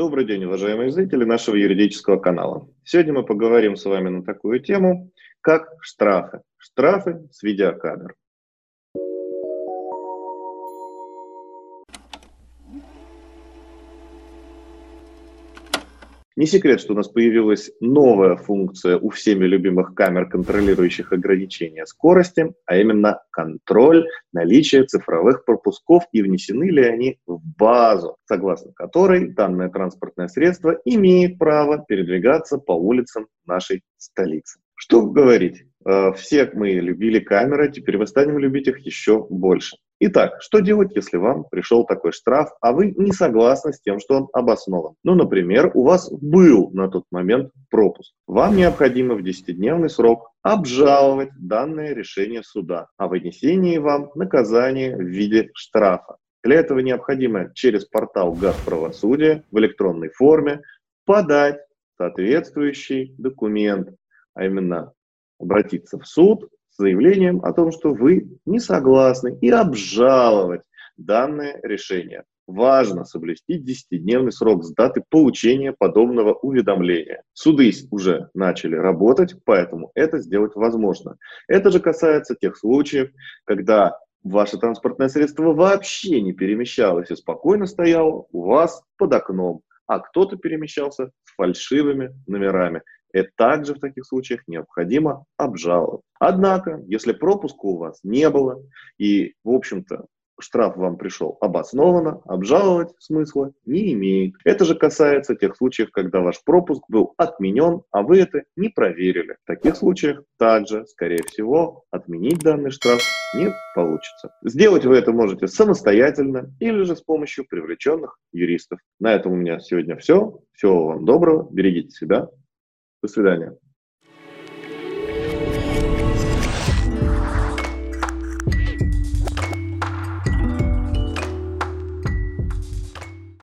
Добрый день, уважаемые зрители нашего юридического канала. Сегодня мы поговорим с вами на такую тему, как штрафы. Штрафы с видеокамер. Не секрет, что у нас появилась новая функция у всеми любимых камер, контролирующих ограничения скорости, а именно контроль наличия цифровых пропусков и внесены ли они в базу, согласно которой данное транспортное средство имеет право передвигаться по улицам нашей столицы. Что говорить, э, все мы любили камеры, теперь мы станем любить их еще больше. Итак, что делать, если вам пришел такой штраф, а вы не согласны с тем, что он обоснован? Ну, например, у вас был на тот момент пропуск. Вам необходимо в 10-дневный срок обжаловать данное решение суда о вынесении вам наказания в виде штрафа. Для этого необходимо через портал Газправосудия в электронной форме подать соответствующий документ, а именно обратиться в суд заявлением о том, что вы не согласны, и обжаловать данное решение. Важно соблюсти 10-дневный срок с даты получения подобного уведомления. Суды уже начали работать, поэтому это сделать возможно. Это же касается тех случаев, когда ваше транспортное средство вообще не перемещалось и спокойно стояло у вас под окном, а кто-то перемещался с фальшивыми номерами. И также в таких случаях необходимо обжаловать. Однако, если пропуска у вас не было, и, в общем-то, штраф вам пришел обоснованно, обжаловать смысла не имеет. Это же касается тех случаев, когда ваш пропуск был отменен, а вы это не проверили. В таких случаях также, скорее всего, отменить данный штраф не получится. Сделать вы это можете самостоятельно или же с помощью привлеченных юристов. На этом у меня сегодня все. Всего вам доброго, берегите себя. До свидания.